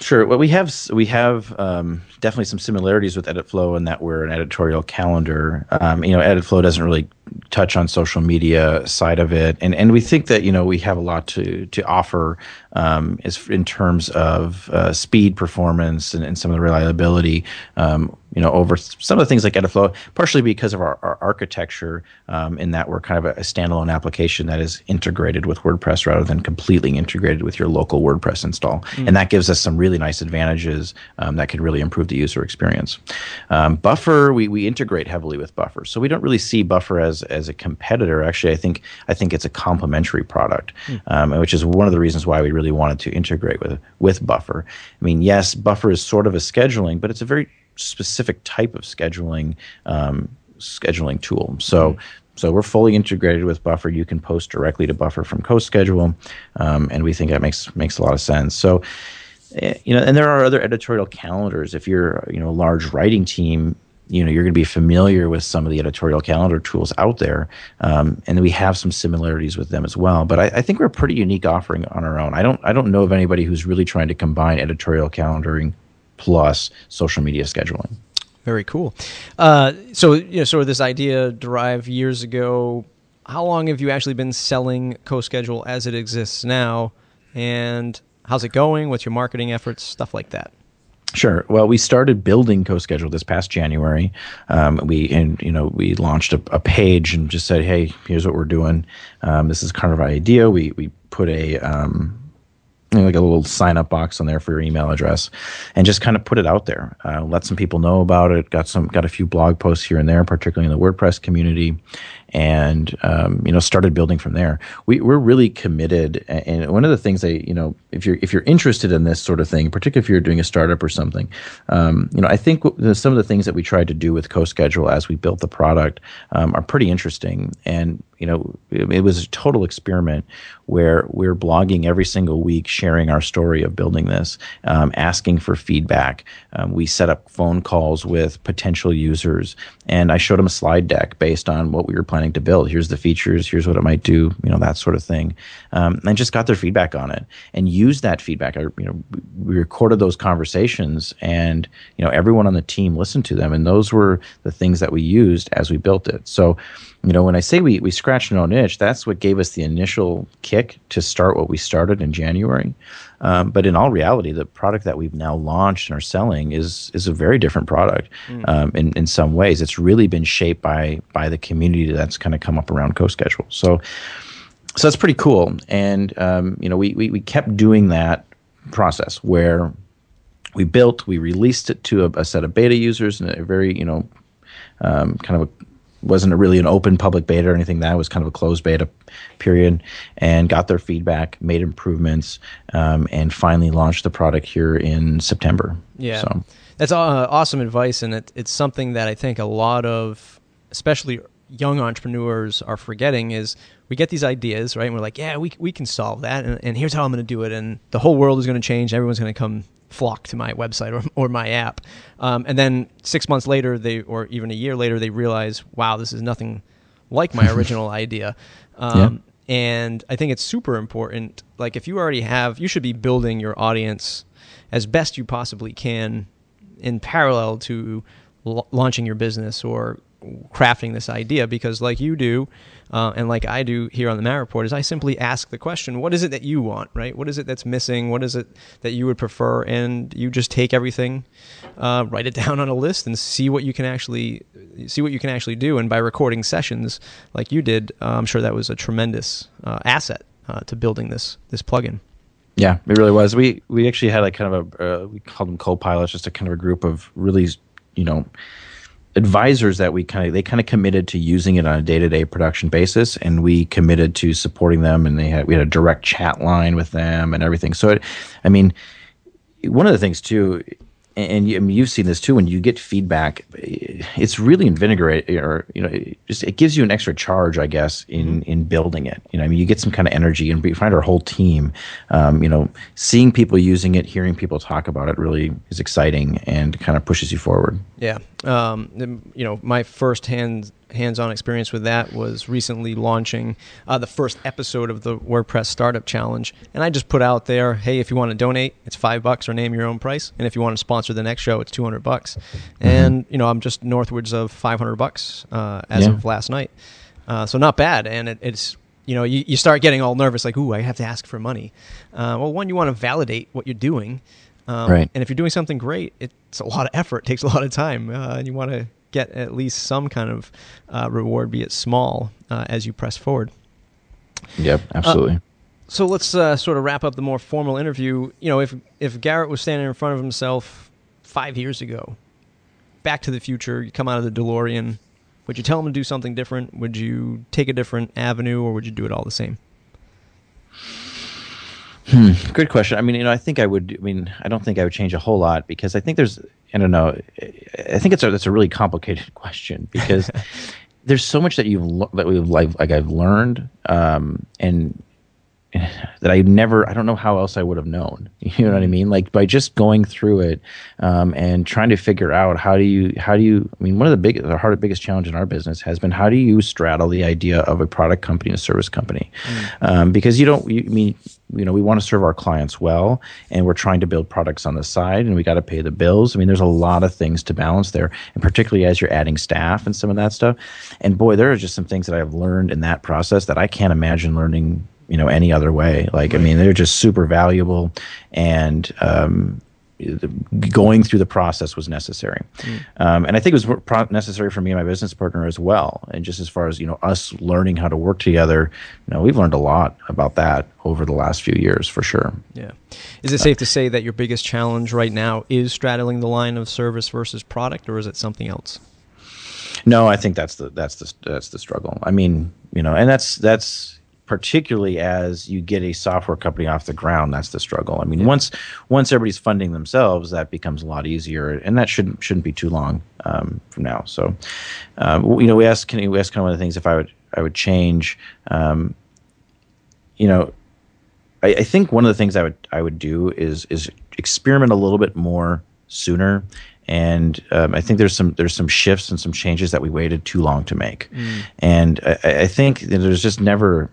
S3: Sure. Well, we have we have um, definitely some similarities with Editflow in that we're an editorial calendar. Um, you know, Editflow doesn't really touch on social media side of it, and and we think that you know we have a lot to to offer um, is in terms of uh, speed, performance, and, and, some of the reliability. Um, you know, over some of the things like Editflow, partially because of our, our architecture, um, in that we're kind of a, a, standalone application that is integrated with WordPress rather than completely integrated with your local WordPress install, mm. and that gives us some really nice advantages um, that could really improve the user experience. Um, Buffer, we we integrate heavily with Buffer, so we don't really see Buffer as as a competitor. Actually, I think I think it's a complementary product, mm. which is one of the reasons why we really wanted to integrate with with Buffer. I mean, yes, Buffer is sort of a scheduling, but it's a very specific type of scheduling um, scheduling tool. So. Mm-hmm. So we're fully integrated with Buffer. You can post directly to Buffer from CoSchedule, um, and we think that makes makes a lot of sense. So, eh, you know, and there are other editorial calendars. If you're you know a large writing team, you know you're going to be familiar with some of the editorial calendar tools out there um, and we have some similarities with them as well. But I, I, think we're a pretty unique offering on our own. I don't i don't know of anybody who's really trying to combine editorial calendaring plus social media scheduling.
S2: Very cool. Uh, so you know sort of this idea derived years ago how long have you actually been selling CoSchedule as it exists now? And how's it going? What's your marketing efforts? Stuff like that
S3: Sure. Well, we started building CoSchedule this past January. Um, we and you know we launched a, a, page and just said, "Hey, here's what we're doing. Um, this is kind of our idea." We we put a um, you know, like a little sign up box on there for your email address, and just kind of put it out there. Uh, let some people know about it. Got some got a few blog posts here and there, particularly in the WordPress community, and um, you know started building from there. We, we're really committed, and one of the things I you know if you're if you're interested in this sort of thing, particularly if you're doing a startup or something, um, you know I think some of the things that we tried to do with CoSchedule as we built the product um, are pretty interesting, and you know, it, it, was a total experiment where we're blogging every single week, sharing our story of building this, um, asking for feedback. Um, we set up phone calls with potential users, and I showed them a slide deck based on what we were planning to build. Here's the features. Here's what it might do. You know, that sort of thing, um, and just got their feedback on it and used that feedback. I, you know, we recorded those conversations, and you know, everyone on the team listened to them, and those were the things that we used as we built it. So you know, when I say we, we scratched no itch, that's what gave us the initial kick to start what we started in January. Um, but in all reality, the product that we've now launched and are selling is is a very different product. Mm. Um, in in some ways, it's really been shaped by by the community that's kind of come up around CoSchedule. So, so that's pretty cool. And um, you know, we, we we kept doing that process where we built, we released it to a, a set of beta users and a very you know um, kind of a wasn't really an open public beta or anything. That was kind of a closed beta period, and got their feedback, made improvements, um, and finally launched the product here in September.
S2: Yeah, so. that's uh, awesome advice, and it, it's something that I think a lot of, especially young entrepreneurs, are forgetting. Is we get these ideas, right? And we're like, yeah, we we can solve that, and, and here's how I'm going to do it, and the whole world is going to change. Everyone's going to come flock to my website or, or my app. Um, and then six months later, they or even a year later, they realize, wow, this is nothing like my original idea. Um, yeah. And I think it's super important. Like if you already have, you should be building your audience as best you possibly can in parallel to l- launching your business or crafting this idea because like you do uh, and like i do here on the Matt report is i simply ask the question what is it that you want right? What is it that's missing? What is it that you would prefer? And you just take everything uh, write it down on a list and see what you can actually see what you can actually do. And by recording sessions like you did uh, i'm sure that was a tremendous uh, asset uh, to building this this plugin.
S3: Yeah, it really was. We we actually had like kind of a uh, we called them co-pilots, just a kind of a group of really, you know, advisors that we kind of they kind of committed to using it on a day-to-day production basis and we committed to supporting them and they had we had a direct chat line with them and everything. So it, i mean one of the things too and you, I mean, you've seen this too when you get feedback it's really invigorating or you know it just it gives you an extra charge i guess in mm-hmm. in building it you know i mean you get some kind of energy and we find our whole team um, you know seeing people using it hearing people talk about it really is exciting and kind of pushes you forward
S2: yeah um, you know my first hand hands-on experience with that was recently launching uh, the first episode of the WordPress Startup Challenge, and I just put out there, hey, if you want to donate, it's five bucks or name your own price, and if you want to sponsor the next show, it's two hundred bucks, mm-hmm. and you know I'm just northwards of five hundred bucks uh, as yeah. of last night, uh, so not bad, and it, it's you know you, you start getting all nervous like ooh i have to ask for money. Uh, well one you want to validate what you're doing um, right. and if you're doing something great it's a lot of effort. Takes a lot of time uh, and you want to get at least some kind of uh, reward, be it small, uh, as you press forward.
S3: Yep, absolutely. Uh,
S2: so let's uh, sort of wrap up the more formal interview. You know, if if Garrett was standing in front of himself five years ago, Back to the Future, you come out of the DeLorean, would you tell him to do something different? Would you take a different avenue, or would you do it all the same?
S3: Hmm, good question. I mean, you know, I think I would. I mean, I don't think I would change a whole lot because I think there's. I don't know. I think it's a that's a really complicated question because there's so much that you've that we've like, like I've learned, um, and that I never, I don't know how else I would have known. You know what I mm-hmm. mean? Like by just going through it um, and trying to figure out how do you, how do you, I mean, one of the big, the hardest, biggest challenge in our business has been how do you straddle the idea of a product company and a service company? Mm. Um, because you don't, you, I mean, you know, we want to serve our clients well and we're trying to build products on the side and we got to pay the bills. I mean, there's a lot of things to balance there. And particularly as you're adding staff and some of that stuff. And boy, there are just some things that I've learned in that process that I can't imagine learning you know any other way. Like i mean they're just super valuable and um, going through the process was necessary. Mm. um, and i think it was necessary for me and my business partner as well. And just as far as you know us learning how to work together you know we've learned a lot about that over the last few years for sure.
S2: Yeah. Is it safe to say that your biggest challenge right now is straddling the line of service versus product or is it something else?
S3: No, I think that's the that's the that's the struggle. I mean, you know, and that's that's particularly as you get a software company off the ground. That's the struggle. I mean, yeah. once once everybody's funding themselves, that becomes a lot easier, and that shouldn't shouldn't be too long um, from now. So, um, you know, we asked can we asked kind of one of the things if I would I would change. Um, you know, I, I think one of the things I would I would do is is experiment a little bit more sooner and um, I think there's some there's some shifts and some changes that we waited too long to make, mm. and I, I think there's just never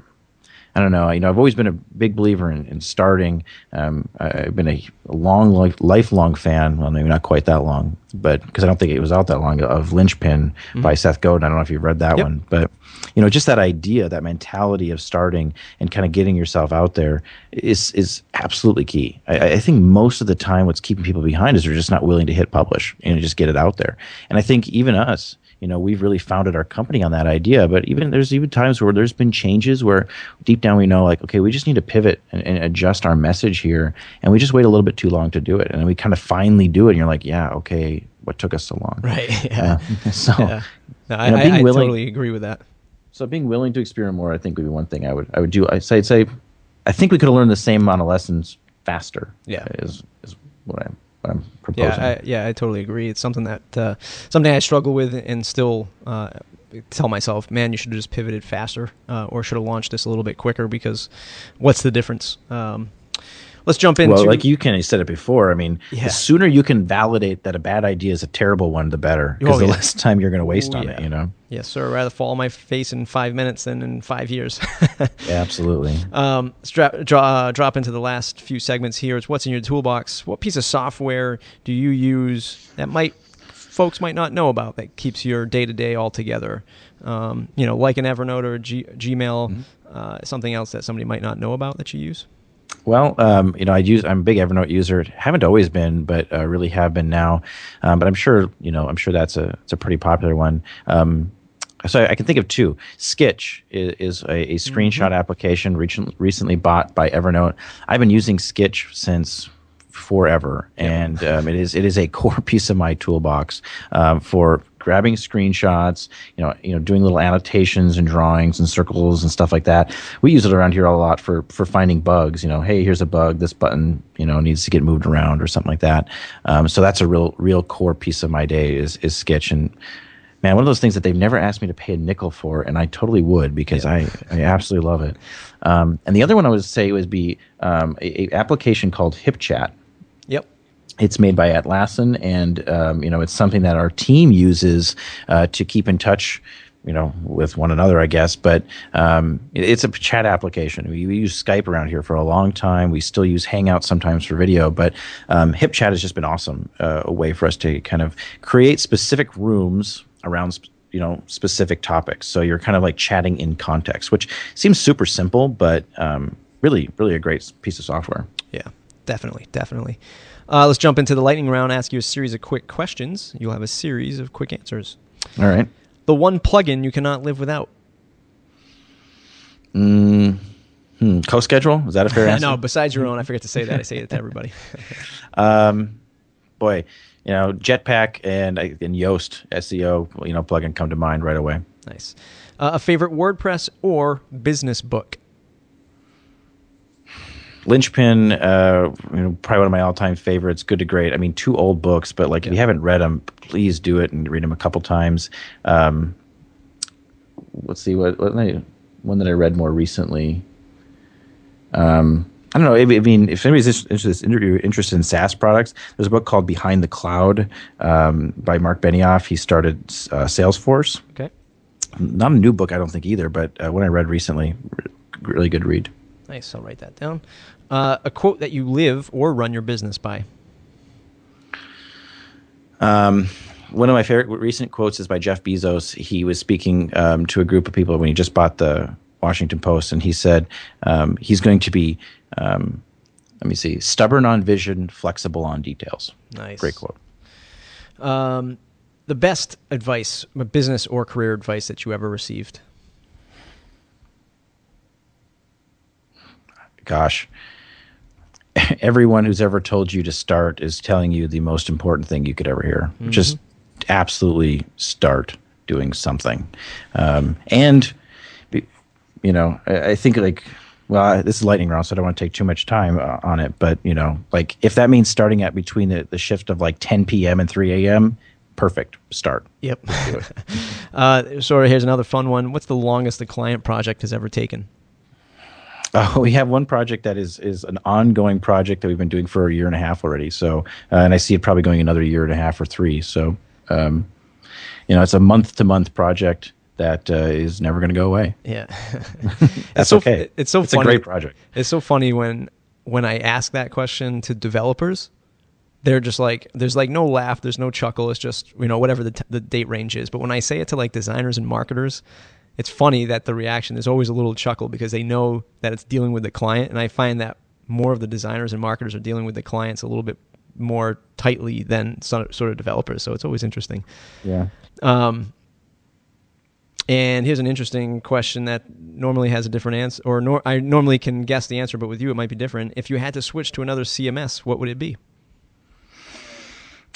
S3: I don't know. You know, I've always been a big believer in, in starting. Um, I've been a, long, life, lifelong fan. Well, maybe not quite that long, but because I don't think it was out that long of Linchpin mm-hmm. by Seth Godin. I don't know if you've read that yep. one, but you know, just that idea, that mentality of starting and kind of getting yourself out there is is absolutely key. I, I think most of the time, what's keeping people behind is they're just not willing to hit publish and just get it out there. And I think even us, you know we've really founded our company on that idea. But even there's even times where there's been changes where deep down we know like okay we just need to pivot and, and adjust our message here. And we just wait a little bit too long to do it. And we kind of finally do it and you're like yeah okay what took us so long?
S2: Right yeah. Uh,
S3: so
S2: yeah. No, I, you know, being I, willing, I totally agree with that.
S3: So being willing to experiment more i think would be one thing i would i would do. I'd say, I'd say i think we could have learned the same amount of lessons faster
S2: yeah.
S3: is is what i'm I'm proposing.
S2: Yeah, I, yeah, I totally agree. It's something that uh, something I struggle with and still uh, tell myself, man, you should have just pivoted faster uh, or should have launched this a little bit quicker because what's the difference? Um, let's jump into.
S3: Well, like you can, said it before. I mean, yeah. the sooner you can validate that a bad idea is a terrible one, the better. Because oh, the yeah. less time you're going to waste on yeah. it, you know.
S2: Yes, sir. I'd rather fall on my face in five minutes than in five years.
S3: absolutely.
S2: Um, strap, draw, uh, drop into the last few segments here. It's what's in your toolbox. What piece of software do you use that might folks might not know about that keeps your day to day all together? Um, you know, like an Evernote or G- Gmail, mm-hmm. uh, something else that somebody might not know about that you use.
S3: Well, um, you know, I use I'm a big Evernote user. Haven't always been, but uh, really have been now. Um, but I'm sure you know I'm sure that's a it's a pretty popular one. Um, so I can think of two. Skitch is, is a, a, screenshot mm-hmm. application recently, recently bought by Evernote. I've been using Skitch since forever, and um, it is it is a core piece of my toolbox um, for grabbing screenshots, you know, you know, doing little annotations and drawings and circles and stuff like that. We use it around here a lot for for finding bugs. You know, hey, here's a bug. This button, you know, needs to get moved around or something like that. Um, so that's a real real core piece of my day is is Skitch and. Man, one of those things that they've never asked me to pay a nickel for, and I totally would because yeah. I, I absolutely love it. Um, and the other one I would say would be um, a, a application called HipChat it's made by Atlassian, and um, you know it's something that our team uses uh, to keep in touch you know, with one another, I guess. But um, it's a chat application. We, we, use Skype around here for a long time. We still use Hangouts sometimes for video. But um, HipChat has just been awesome. Uh, a way for us to kind of create specific rooms around. you know specific topics so you're kind of like chatting in context which seems super simple but um, really really a great piece of software
S2: yeah definitely definitely uh, let's jump into the lightning round. Ask you a series of quick questions. You'll have a series of quick answers.
S3: All right.
S2: The one plugin you cannot live without.
S3: Mm, hmm. CoSchedule is that a fair answer?
S2: no, besides your own. I forget to say that. I say it to everybody.
S3: um, boy, you know, Jetpack and and Yoast SEO, you know, plugin come to mind right away.
S2: Nice. Uh, a favorite WordPress or business book?
S3: Linchpin, uh, you know, probably one of my all-time favorites. Good to great. I mean, two old books, but like yeah. if you haven't read them, please do it and read them a couple times. Um, let's see what, what one that I read more recently. Um, I don't know. I mean, if anybody's interested, interested in SaaS products, there's a book called Behind the Cloud um, by Marc Benioff. He started uh, Salesforce.
S2: Okay.
S3: Not a new book, I don't think either, but uh, one I read recently, really good read.
S2: Nice. I'll write that down. Uh, a quote that you live or run your business by.
S3: Um, one of my favorite recent quotes is by Jeff Bezos. He was speaking um, to a group of people when he just bought the Washington Post, and he said um, he's going to be, um, let me see, stubborn on vision, flexible on details.
S2: Nice.
S3: Great quote.
S2: Um, the best advice, business or career advice that you ever received?
S3: Gosh, everyone who's ever told you to start is telling you the most important thing you could ever hear. Mm-hmm. Just absolutely start. doing something. Um, and, you know, I, I think like, well, this is lightning round, so I don't want to take too much time uh, on it. But you know, like if that means starting at between the, the shift of like 10 p.m. and 3 a.m., perfect start.
S2: Yep. uh, so here's another fun one. What's the longest the client project has ever taken?
S3: Uh, we have one project that is is an ongoing project that we've been doing for a year and a half already. So, uh, and I see it probably going another year and a half or three. So, um, you know, it's a month to month project that uh, is never going to go away.
S2: Yeah,
S3: that's
S2: so,
S3: okay.
S2: It's so
S3: it's
S2: funny.
S3: a great project.
S2: It's so funny when when I ask that question to developers, they're just like, there's like no laugh, there's no chuckle. It's just you know whatever the t- the date range is. But when I say it to like designers and marketers, it's funny that the reaction is always a little chuckle because they know that it's dealing with the client, and I find that more of the designers and marketers are dealing with the clients a little bit more tightly than sort of developers. So it's always interesting.
S3: Yeah.
S2: Um, and here's an interesting question that normally has a different answer, or nor- I normally can guess the answer, but with you it might be different. If you had to switch to another CMS, what would it be?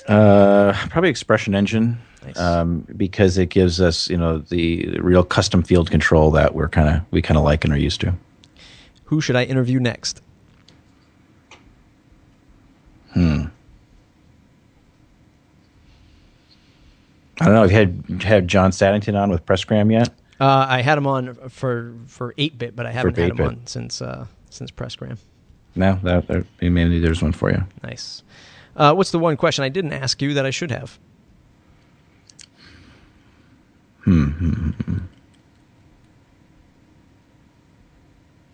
S3: Uh, probably Expression Engine,
S2: Nice.
S3: um, because it gives us, you know, the, real custom field control that we're kind of we kind of like and are used to.
S2: Who should I interview next? Hmm.
S3: I don't know. Have you had had John Saddington on with Pressgram yet?
S2: Uh, I had him on for for eight bit, but I haven't had him
S3: 8-bit.
S2: on since uh, since Pressgram.
S3: No, that, that maybe there's one for you.
S2: Nice. Uh, what's the one question I didn't ask you that I should have?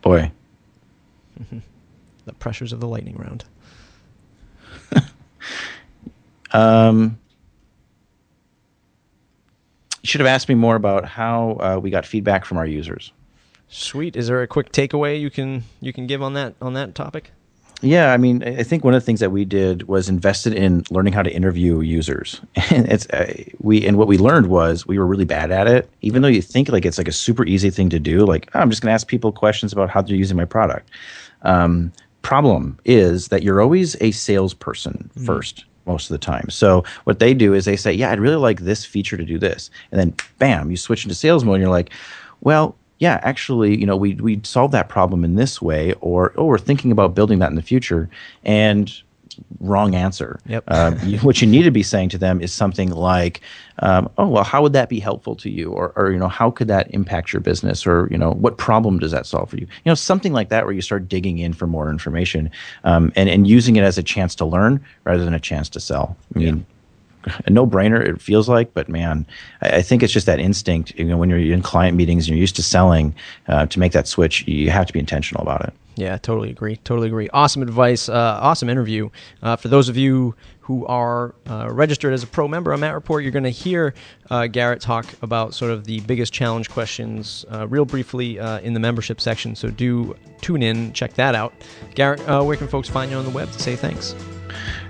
S3: Boy,
S2: The pressures of the lightning round.
S3: um, you should have asked me more about how uh, we got feedback from our users.
S2: Sweet. Is there a quick takeaway you can you can give on that on that topic?
S3: Yeah, I mean, I think one of the things that we did was invested in learning how to interview users. And it's uh, we and what we learned was we were really bad at it. Even though you think like it's like a super easy thing to do, like oh, I'm just going to ask people questions about how they're using my product. Um, problem is that you're always a salesperson first most of the time. So what they do is they say, "Yeah, I'd really like this feature to do this," and then bam, you switch into sales mode. and You're like, "Well." Yeah, actually, you know, we we solved that problem in this way, or oh, we're thinking about building that in the future, and wrong answer.
S2: Yep.
S3: Uh, what you need to be saying to them is something like, um, "Oh, well, how would that be helpful to you?" Or, or you know, how could that impact your business? Or you know, what problem does that solve for you? You know, something like that, where you start digging in for more information, um, and and using it as a chance to learn rather than a chance to sell. I mean a no-brainer it feels like but man I, I think it's just that instinct you know when you're in client meetings and you're used to selling uh, to make that switch you have to be intentional about it
S2: Yeah, totally agree. Totally agree. Awesome advice. Uh, awesome interview. Uh, for those of you who are uh, registered as a pro member on Matt Report, you're going to hear uh, Garrett talk about sort of the biggest challenge questions uh, real briefly uh, in the membership section. So do tune in, check that out. Garrett, where can folks find you on the web to say thanks?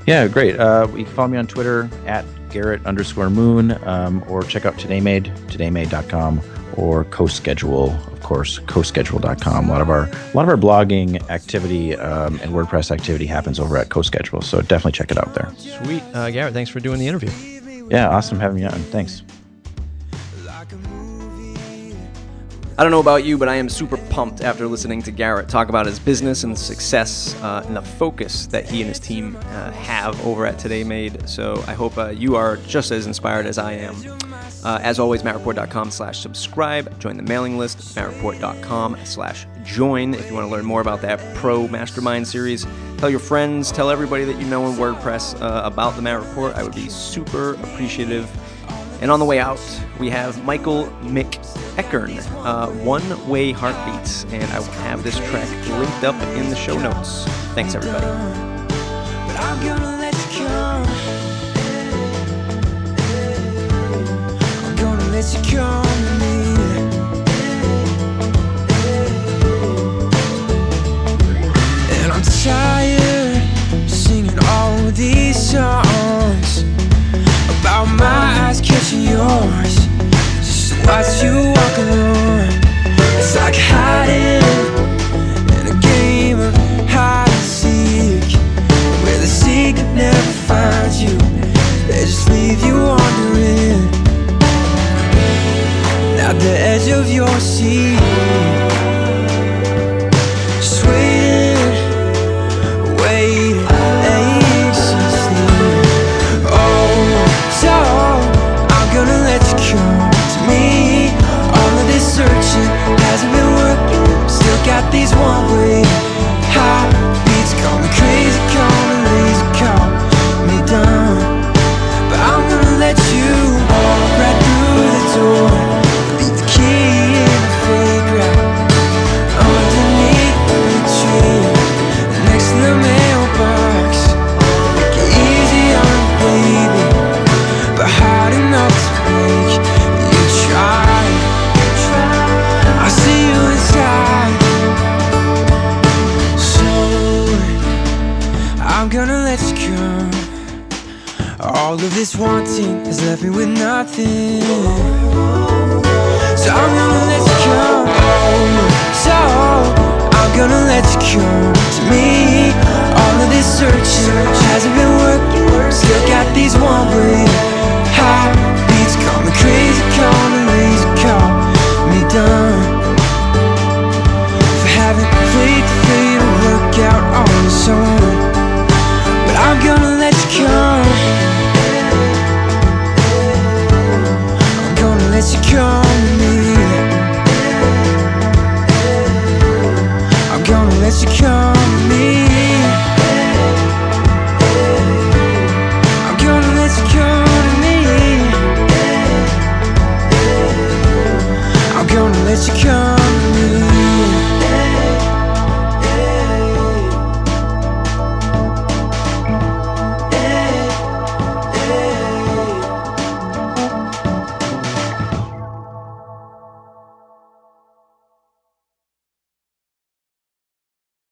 S3: Yeah great. Uh, you can follow me on twitter at garrett underscore moon um, or check out todaymade todaymade.com or CoSchedule of course co-schedule.com a lot of our a lot of our blogging activity um, and wordpress activity happens over at CoSchedule so definitely check it out there.
S2: Sweet. Uh, Garrett, thanks for doing the interview.
S3: yeah awesome having you on. Thanks
S2: I don't know about you, but I am super pumped after listening to Garrett talk about his business and the success uh, and the focus that he and his team uh, have over at Today Made. So I hope uh, you are just as inspired as I am. Uh, as always, mattreport.com slash subscribe. Join the mailing list, mattreport.com slash join if you want to learn more about that pro mastermind series. Tell your friends, tell everybody that you know in WordPress uh, about the Matt Report. I would be super appreciative. And on the way out, we have Michael Mick Eckern, uh, One Way Heartbeats, and I will have this track linked up in the show notes. Thanks, everybody.
S4: Tired singing all these songs about my eyes catching yours. Just watch you walk alone. It's like hiding in a game of hide and seek where the secret never finds you. They just leave you wondering. At the edge of your seat.